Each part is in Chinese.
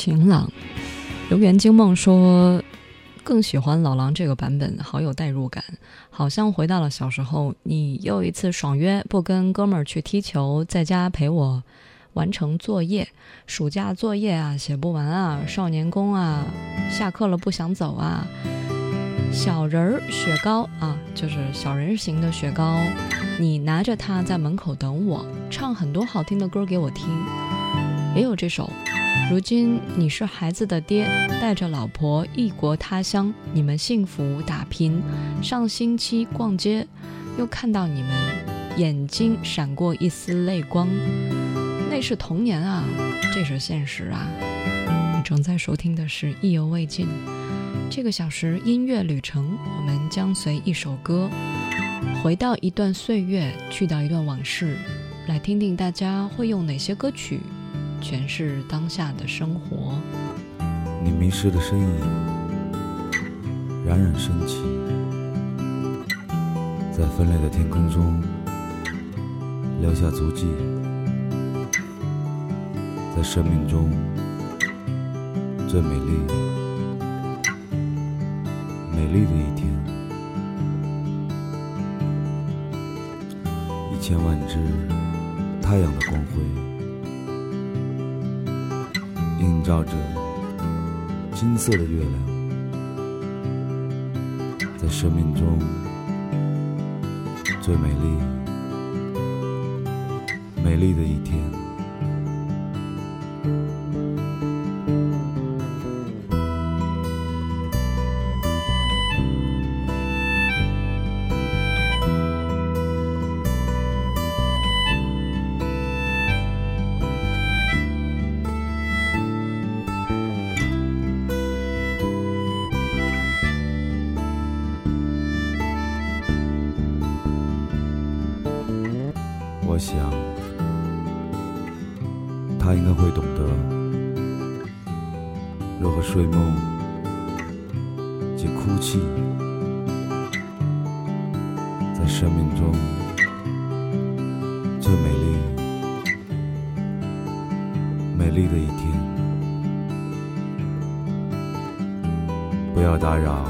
晴朗，游园惊梦说更喜欢老狼这个版本，好有代入感，好像回到了小时候。你又一次爽约，不跟哥们儿去踢球，在家陪我完成作业，暑假作业啊写不完啊，少年宫啊，下课了不想走啊，小人儿雪糕啊，就是小人形的雪糕，你拿着它在门口等我，唱很多好听的歌给我听，也有这首。如今你是孩子的爹，带着老婆异国他乡，你们幸福打拼。上星期逛街，又看到你们，眼睛闪过一丝泪光。那是童年啊，这是现实啊。你正在收听的是《意犹未尽》这个小时音乐旅程，我们将随一首歌，回到一段岁月，去到一段往事，来听听大家会用哪些歌曲诠释当下的生活。你迷失的身影冉冉升起，在分裂的天空中留下足迹，在生命中最美丽、美丽的一天。一千万只太阳的光辉映照着。金色的月亮，在生命中最美丽、美丽的一天。睡梦及哭泣，在生命中最美丽、美丽的一天。不要打扰，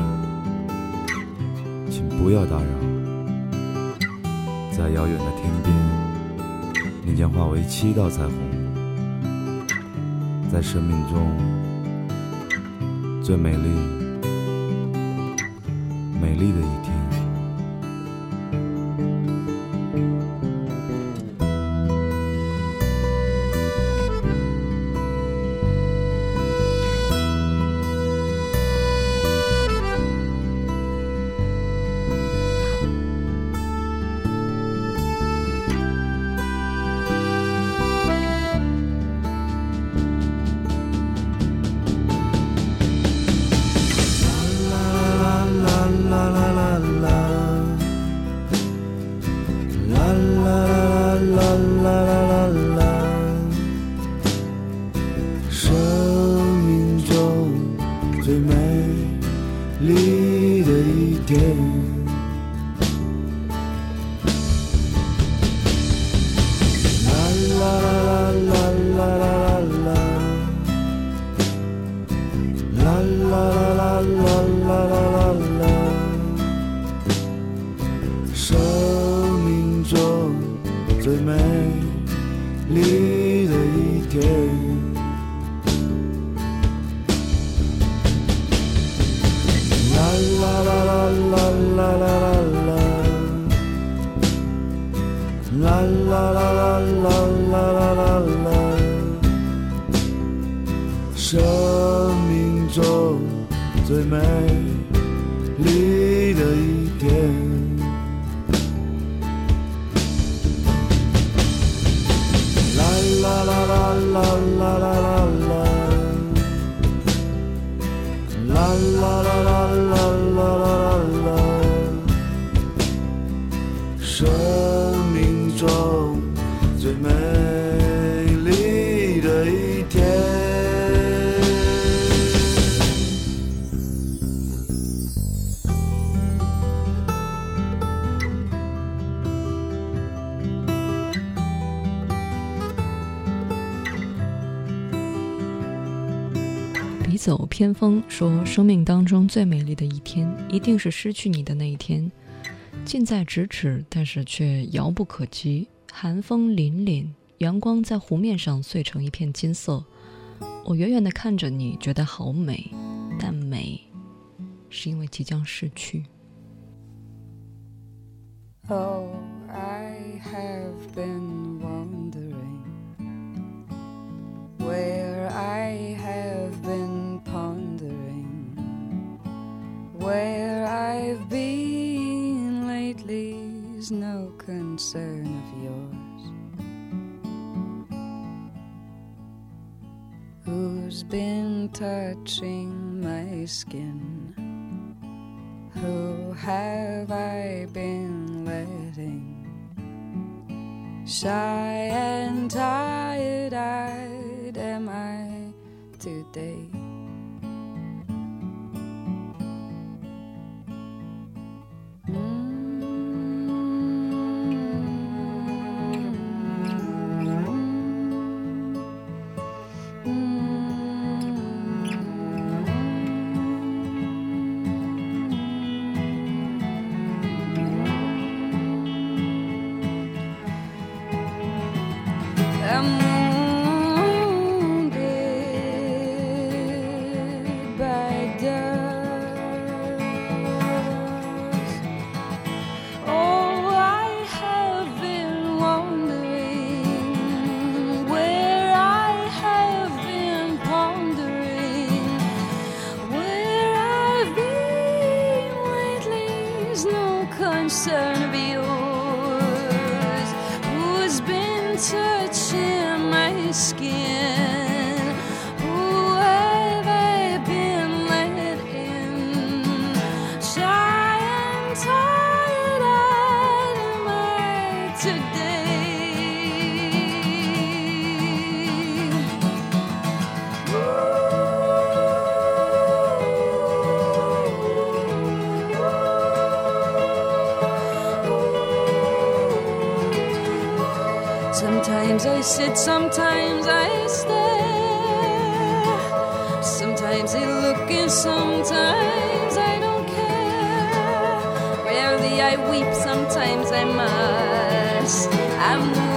请不要打扰，在遥远的天边。你将化为七道彩虹，在生命中最美丽、美丽的一天。风说：“生命当中最美丽的一天，一定是失去你的那一天，近在咫尺，但是却遥不可及。寒风凛凛，阳光在湖面上碎成一片金色。我远远地看着你，觉得好美，但美是因为即将逝去。” Oh, I have been been touching my skin? Who have I been letting? Shy and tired I. sit, sometimes I stare. Sometimes I look and sometimes I don't care. Rarely I weep, sometimes I must. I'm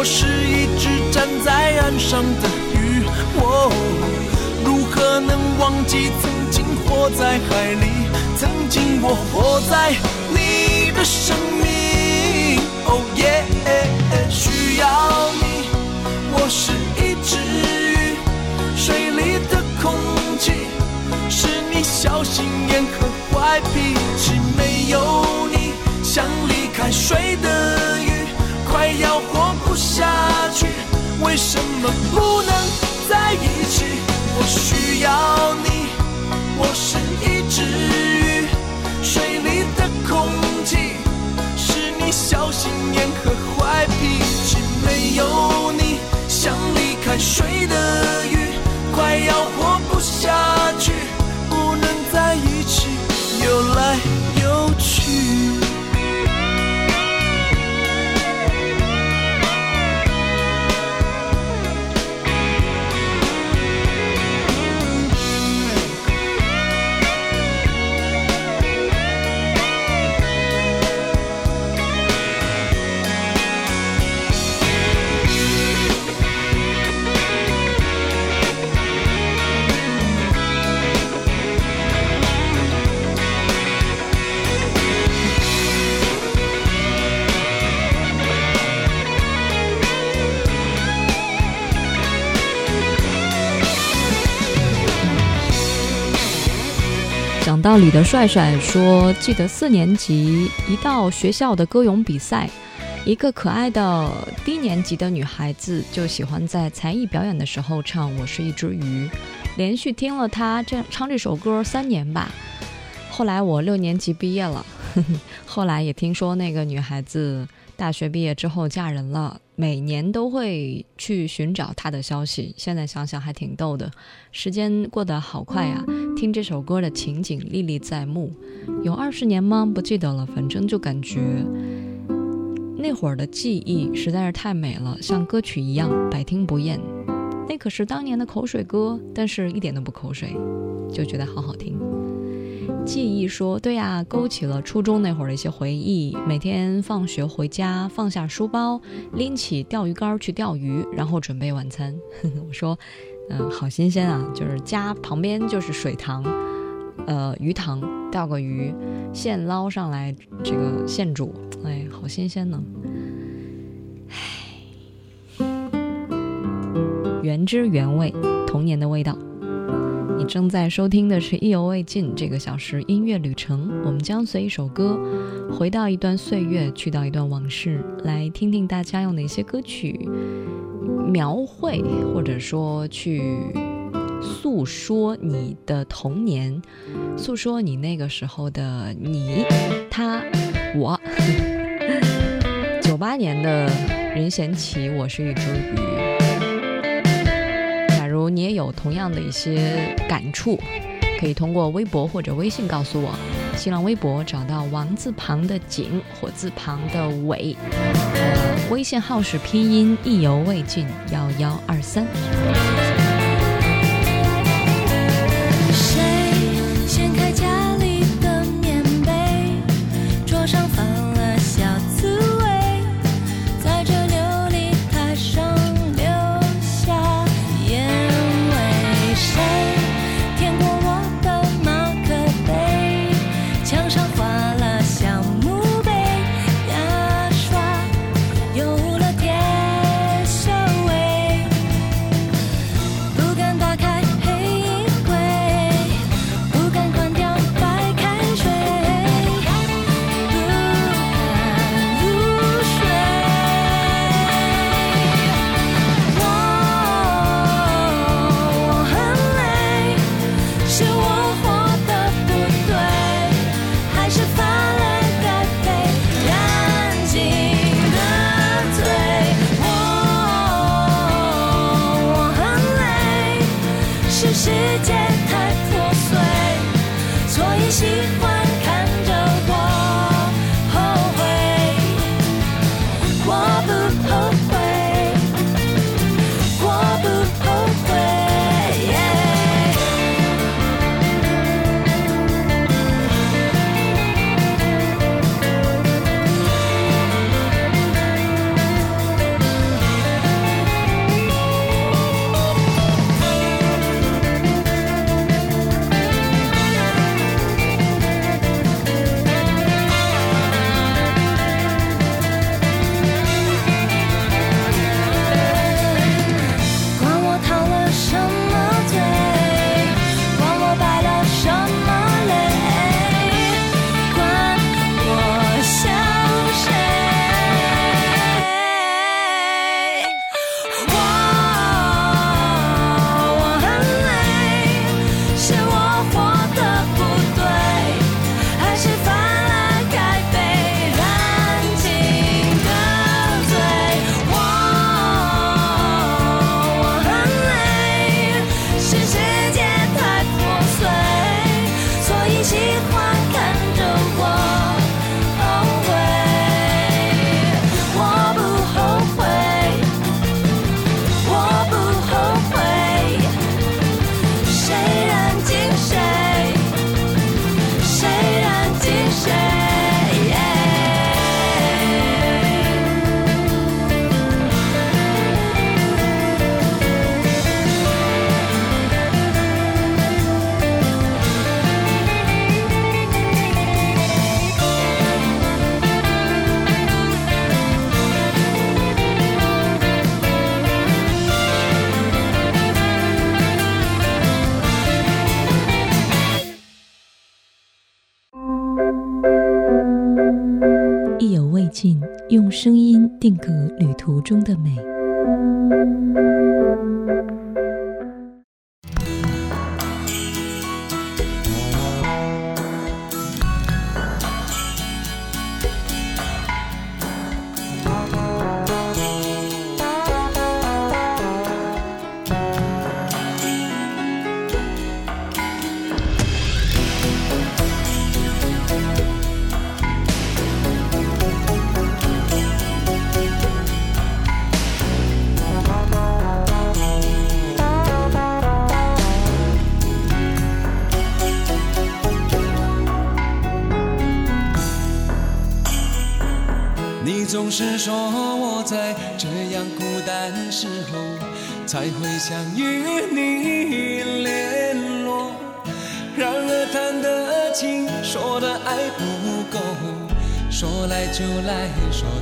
我是一只站在岸上的鱼，哦，如何能忘记曾经活在海里？曾经我活在你的生命，哦耶，需要你。我是一只鱼，水里的空气是你小心眼和坏脾气，没有你像离开水的。下去，为什么不能在一起？我需要你，我是一只鱼，水里的空气是你小心眼和坏脾气，没有你像离开水的鱼，快要活不下讲道理的帅帅说，记得四年级一到学校的歌咏比赛，一个可爱的低年级的女孩子就喜欢在才艺表演的时候唱《我是一只鱼》，连续听了她这唱这首歌三年吧。后来我六年级毕业了，呵呵后来也听说那个女孩子大学毕业之后嫁人了，每年都会去寻找他的消息。现在想想还挺逗的，时间过得好快呀、听这首歌的情景历历在目，有二十年吗？不记得了，反正就感觉那会儿的记忆实在是太美了，像歌曲一样百听不厌。那可是当年的口水歌，但是一点都不口水，就觉得好好听。记忆说：“对呀、勾起了初中那会儿的一些回忆。每天放学回家，放下书包，拎起钓鱼竿去钓鱼，然后准备晚餐。我说，嗯、好新鲜啊！就是家旁边就是水塘，呃，鱼塘，钓个鱼，现捞上来，这个现煮，哎，好新鲜呢。唉，原汁原味，童年的味道。正在收听的是《意犹未尽》这个小时音乐旅程，我们将随一首歌，回到一段岁月，去到一段往事，来听听大家用哪些歌曲描绘，或者说去诉说你的童年，诉说你那个时候的你、他、我。九八年的任贤齐，《我是一只鱼》。你也有同样的一些感触，可以通过微博或者微信告诉我。新浪微博找到王字旁的景，火字旁的伟，微信号是拼音意犹未尽幺幺二三。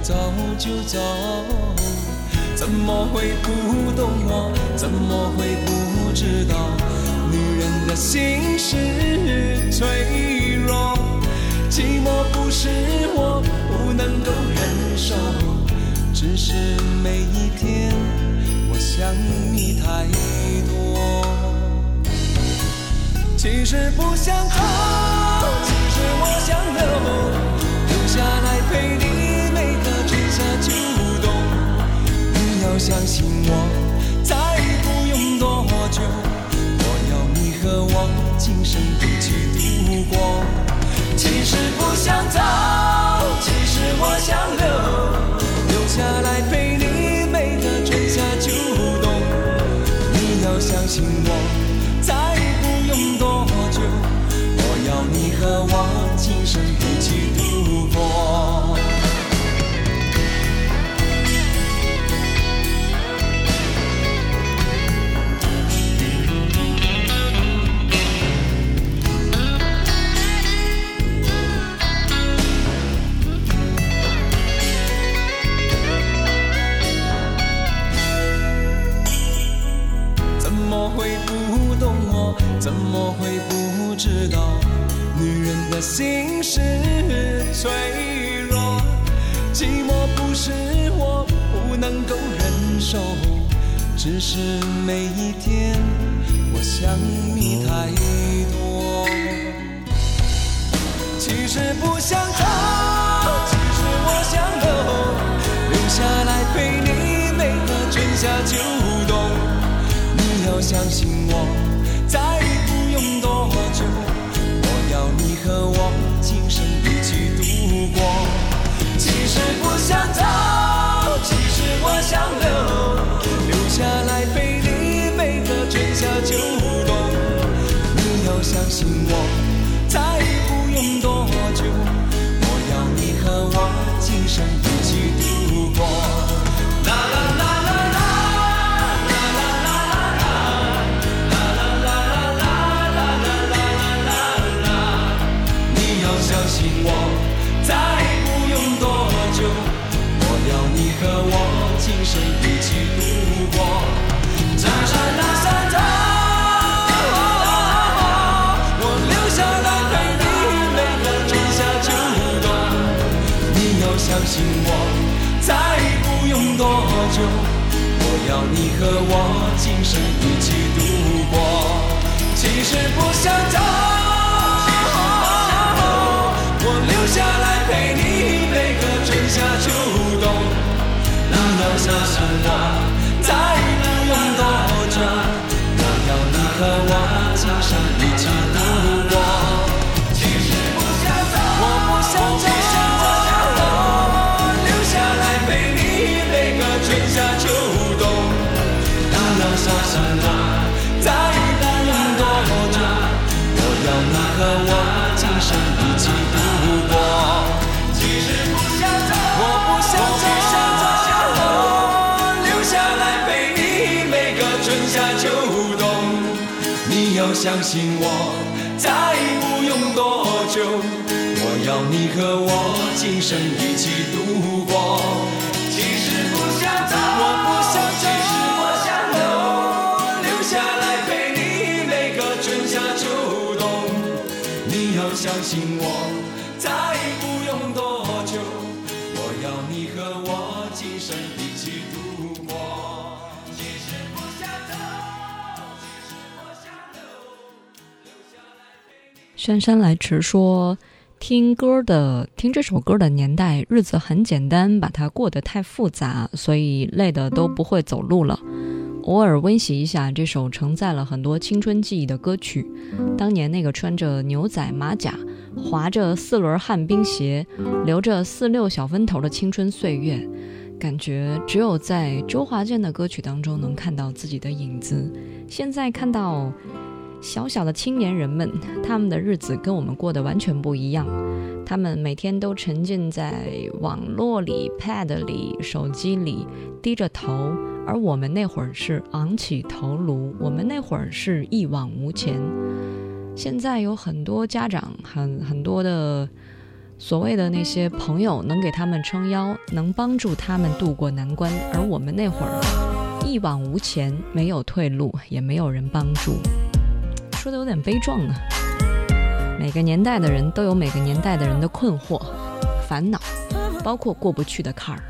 走就走，怎么会不懂我？怎么会不知道？女人的心是脆弱。寂寞不是我不能够忍受，只是每一天我想你太多。其实不想走，其实我想留，留下来陪你要相信我，再不用多久，我要你和我今生一起度过。其实不想走，其实我想，留的心是脆弱，寂寞不是我不能够忍受，只是每一天我想你太多。其实不想走，其实我想留，留下来陪你每个春夏秋冬。你要相信我，再不用多，和我今生一起度过。其实不想走，我今生一起度过。山山那山走，我留下来陪你每个春夏秋冬。你要相信我，再不用多久，我要你和我今生一起度过。其实不想走，我留下来陪你每个春夏秋冬。你要相信我，再不用多久，我要你和我今生一起度过。其实不想走，我想走，留下来陪你每个春夏秋冬。相信我，再不用多久，我要你和我今生一起度过。其实不想走，我不想姗姗来迟说，听歌的听这首歌的年代，日子很简单，把它过得太复杂，所以累得都不会走路了。偶尔温习一下这首承载了很多青春记忆的歌曲，当年那个穿着牛仔马甲、滑着四轮旱冰鞋、留着四六小分头的青春岁月，感觉只有在周华健的歌曲当中能看到自己的影子。现在看到小小的青年人们，他们的日子跟我们过得完全不一样。他们每天都沉浸在网络里、Pad 里、手机里，低着头；而我们那会儿是昂起头颅，我们那会儿是一往无前。现在有很多家长，很很多的所谓的那些朋友，能给他们撑腰，能帮助他们渡过难关，而我们那会儿一往无前，没有退路，也没有人帮助。说的有点悲壮啊。每个年代的人都有每个年代的人的困惑、烦恼，包括过不去的坎儿。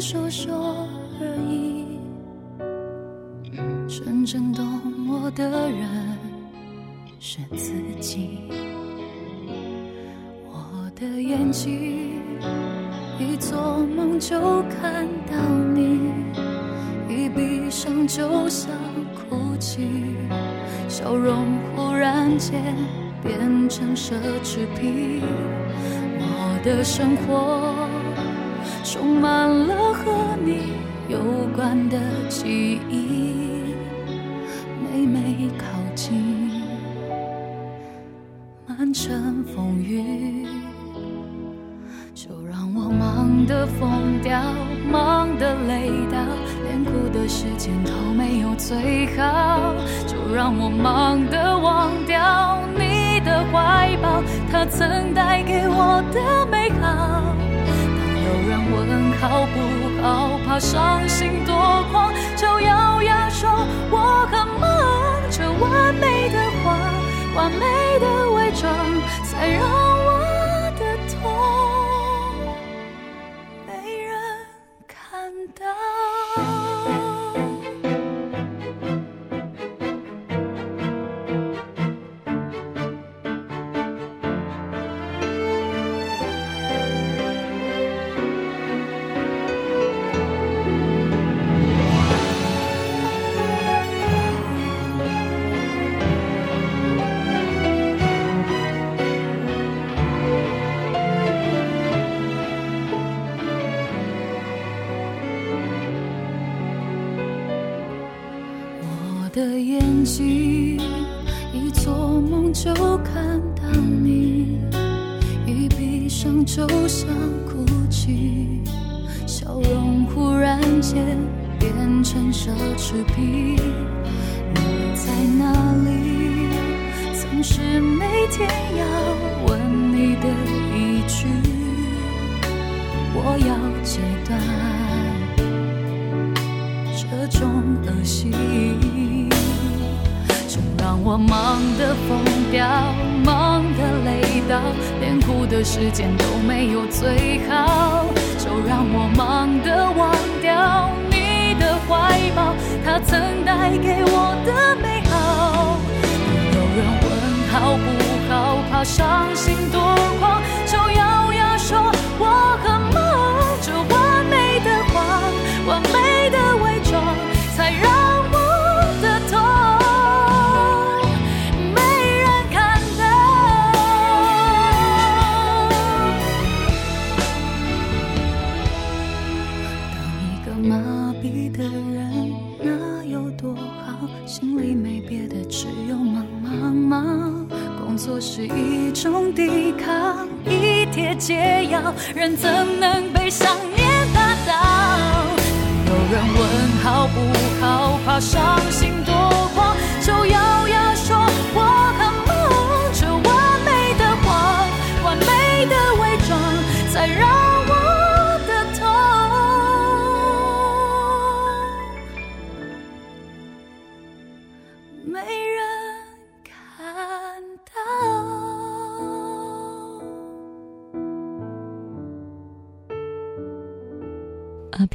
说说而已。真正懂我的人是自己。我的眼睛一做梦就看到你一闭上就想哭泣笑容忽然间变成奢侈品。我的生活充满了和你有关的记忆。完美的伪装才让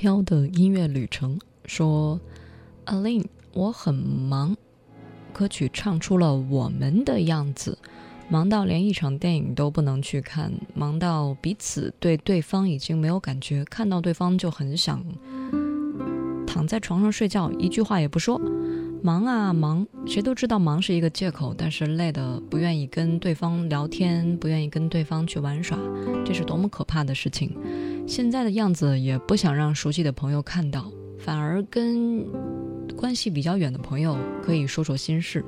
飘的音乐旅程。说 alin 我很忙。歌曲唱出了我们的样子。忙到连一场电影都不能去看。忙到彼此对对方已经没有感觉看到对方就很想躺在床上睡觉一句话也不说。忙啊忙，谁都知道忙是一个借口，但是累的不愿意跟对方聊天，不愿意跟对方去玩耍，这是多么可怕的事情。现在的样子也不想让熟悉的朋友看到，反而跟关系比较远的朋友可以说说心事。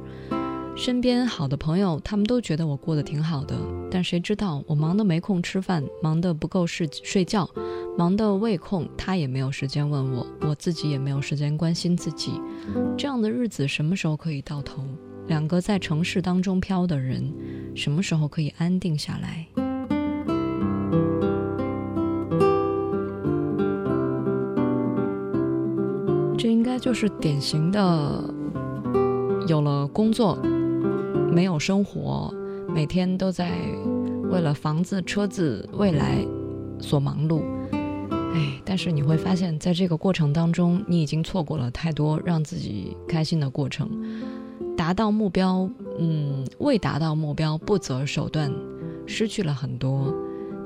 身边好的朋友，他们都觉得我过得挺好的，但谁知道我忙得没空吃饭，忙得不够睡睡觉，忙得胃空，他也没有时间问我，我自己也没有时间关心自己。这样的日子什么时候可以到头？两个在城市当中飘的人，什么时候可以安定下来？这应该就是典型的，有了工作，没有生活，每天都在为了房子、车子、未来所忙碌。哎，但是你会发现在这个过程当中，你已经错过了太多让自己开心的过程。达到目标，嗯，未达到目标不择手段，失去了很多。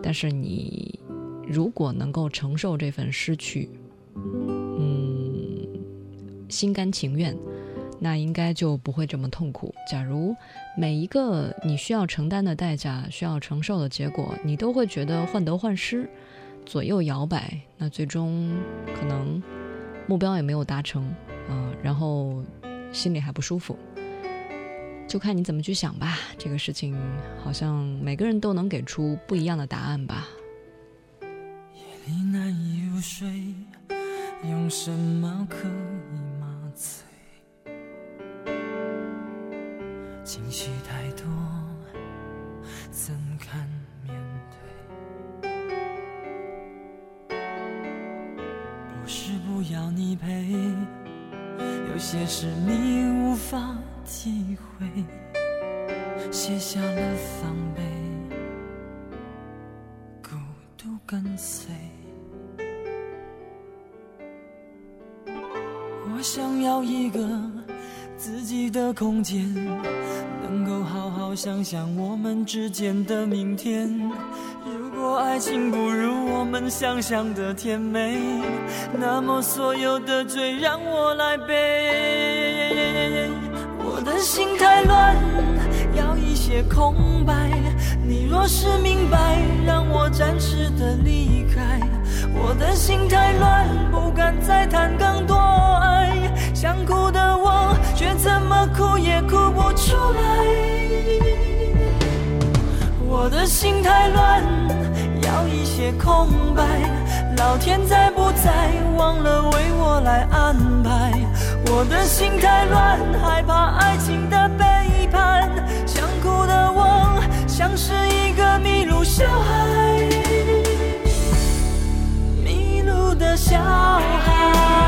但是你如果能够承受这份失去，嗯，心甘情愿，那应该就不会这么痛苦。假如每一个你需要承担的代价、需要承受的结果，你都会觉得患得患失。左右摇摆，那最终可能目标也没有达成，嗯、然后心里还不舒服，就看你怎么去想吧。这个事情好像每个人都能给出不一样的答案吧。夜里难以入睡，用什么可以麻醉？惊喜太多，怎堪面对？不是不要你陪，有些事你无法体会，卸下了防备。孤独跟随。我想要一个自己的空间，能够好好想想我们之间的明天。如果爱情不如我们想象的甜美，那么所有的罪让我来背。我的心太乱，要一些空白。你若是明白，让我暂时的离开。我的心太乱，不敢再谈更多。想哭的我，却怎么哭也哭不出来。我的心太乱，要一些空白。老天在不在，忘了为我来安排。我的心太乱，害怕爱情的背叛。想哭的我，像是一个迷路小孩，迷路的小孩。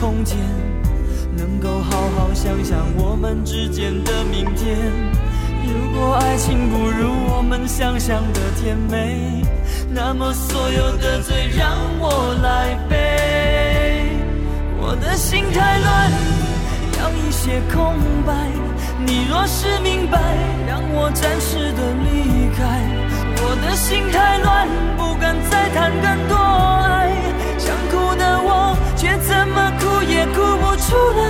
空间，能够好好想想我们之间的明天。如果爱情不如我们想象的甜美，那么所有的罪让我来背。我的心太乱，要一些空白。你若是明白，让我暂时的离开。我的心太乱，不敢再谈更多爱。想哭的我，怎么哭也哭不出来。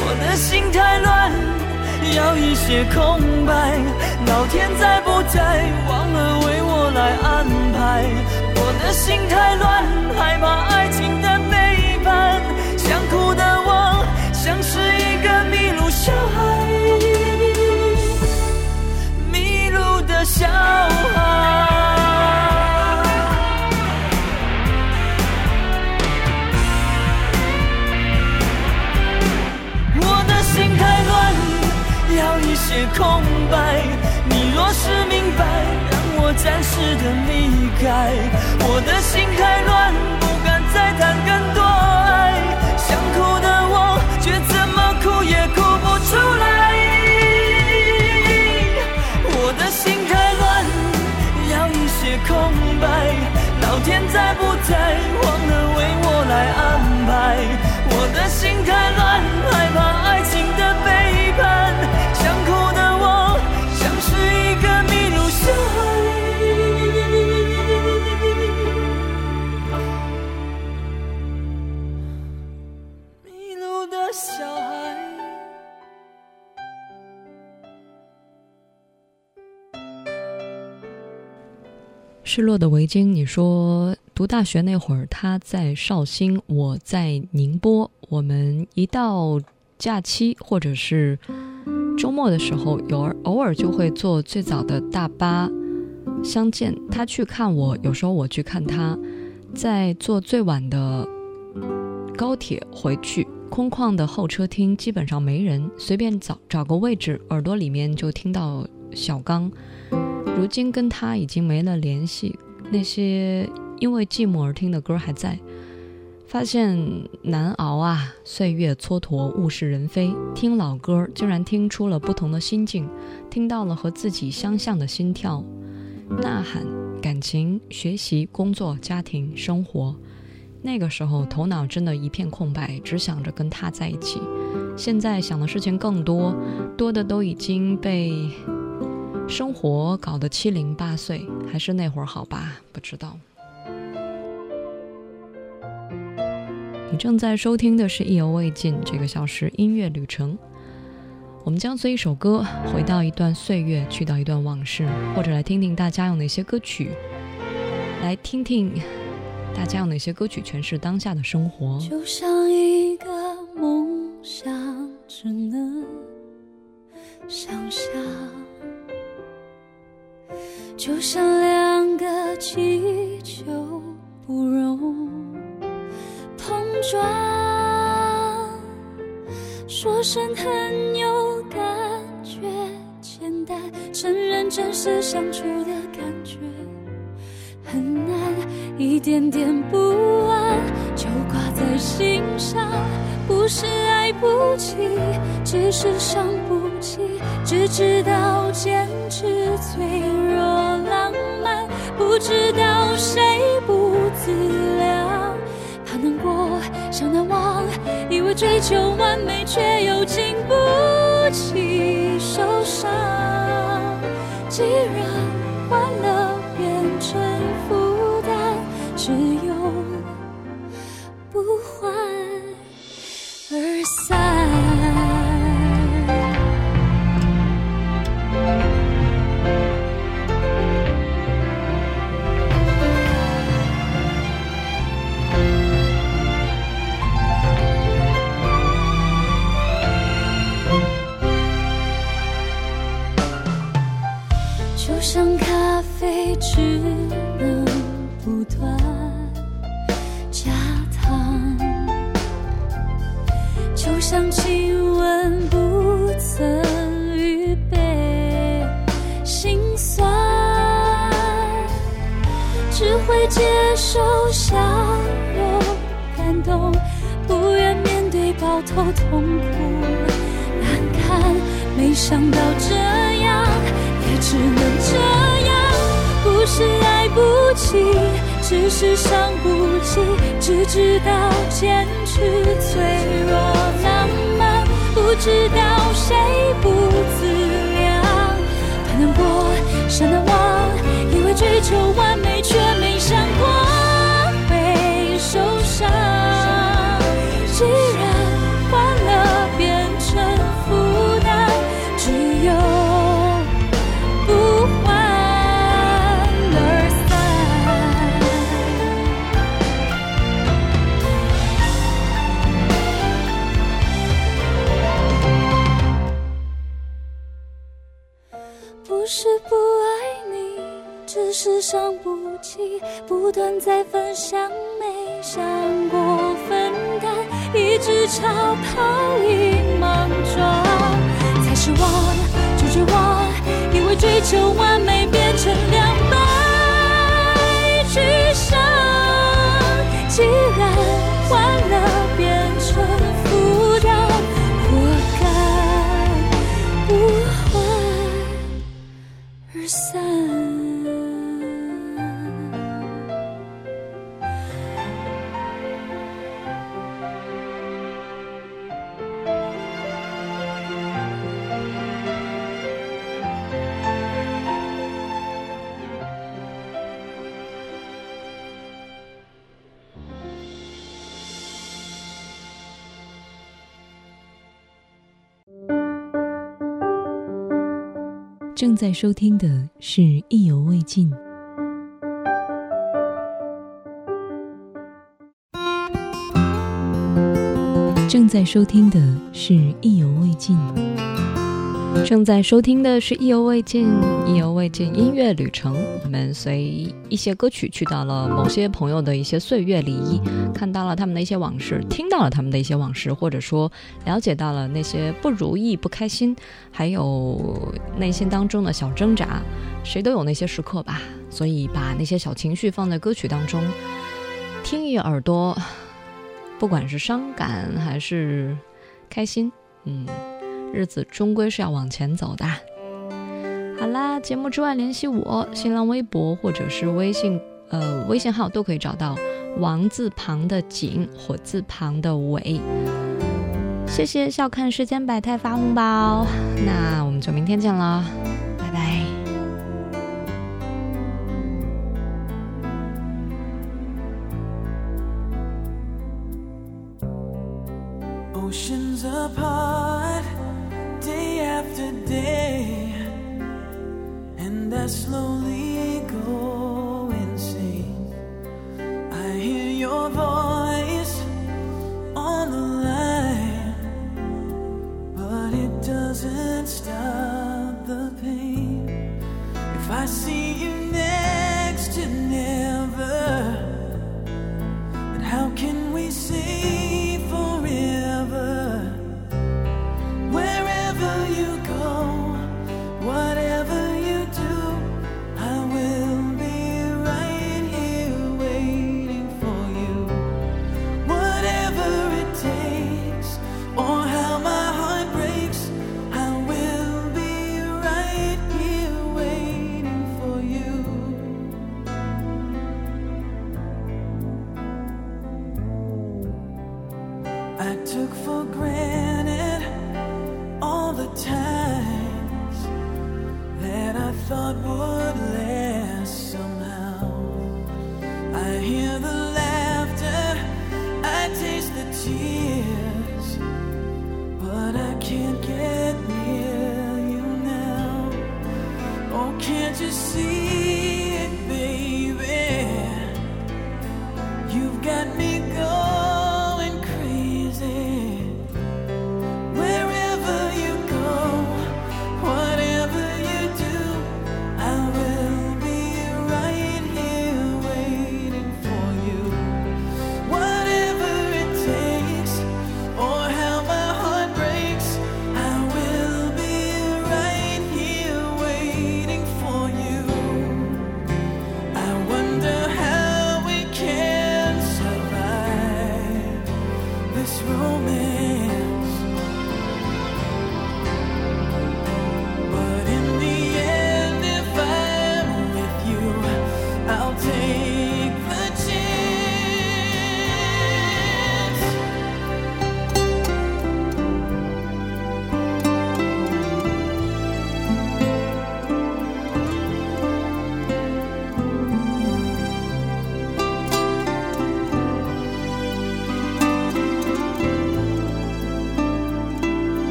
我的心太乱，要一些空白。老天在不在，忘了为我来安排。我的心太乱，害怕爱情的背叛。想哭的我，像是一个迷路小孩，迷路的小孩些空白，你若是明白，让我暂时的离开。我的心太乱，不敢再谈更多爱。想哭的我，却怎么哭也哭不出来。我的心太乱，要一些空白。老天在不在，忘了为我来安排。我的心太乱。失落的围巾，你说读大学那会儿，他在绍兴，我在宁波。我们一到假期或者是周末的时候，有偶尔就会坐最早的大巴相见。他去看我，有时候我去看他，在坐最晚的高铁回去，空旷的候车厅基本上没人，随便找找个位置，耳朵里面就听到小刚。如今跟他已经没了联系，那些因为寂寞而听的歌还在。发现难熬啊，岁月蹉跎，物是人非。听老歌，竟然听出了不同的心境，听到了和自己相像的心跳、呐喊、感情、学习、工作、家庭、生活。那个时候头脑真的一片空白，只想着跟他在一起。现在想的事情更多，多的都已经被生活搞得七零八碎，还是那会儿好吧？不知道。你正在收听的是《意犹未尽》这个小时音乐旅程。我们将随一首歌回到一段岁月，去到一段往事，或者来听听大家用哪些歌曲，来听听大家用哪些歌曲诠释当下的生活。就像一个梦想，只能想象；就像两个气球，不容碰撞。说声很有感觉，简单承认真实相处的感觉很难，一点点不安就挂在心上。不是爱不起，只是伤不起，只知道坚持脆弱浪漫，不知道谁不自量。怕难过，想难忘，以为追求完美，却又经不起受伤。既然欢乐变成负担，只有像亲吻不曾预备心酸，只会接受笑容感动，不愿面对抱头痛哭难堪。没想到这样。也只能这样，不是爱不起，只是伤不起，只知道坚持脆弱浪漫，不知道谁不自量。太难过，想难忘，以为追求完美，却断在分享，没想过分担，一直超跑影莽撞，才是我拒绝我，以为追求完美变成两败俱伤，既然欢乐。正在收听的是《意犹未尽》。正在收听的是《意犹未尽》。正在收听的是《意犹未尽》，《意犹未尽》音乐旅程。我们随一些歌曲去到了某些朋友的一些岁月里，看到了他们的一些往事，听到了他们的一些往事，或者说了解到了那些不如意、不开心，还有内心当中的小挣扎。谁都有那些时刻吧，所以把那些小情绪放在歌曲当中，听一耳朵，不管是伤感还是开心，嗯。日子终归是要往前走的。好啦，节目之外联系我，新浪微博或者是微信，呃，微信号都可以找到王字旁的景，火字旁的伟。谢谢笑看世间百态发红包，那我们就明天见了，I slowly go insane. I hear your voice on the line, but it doesn't stop the pain. If I see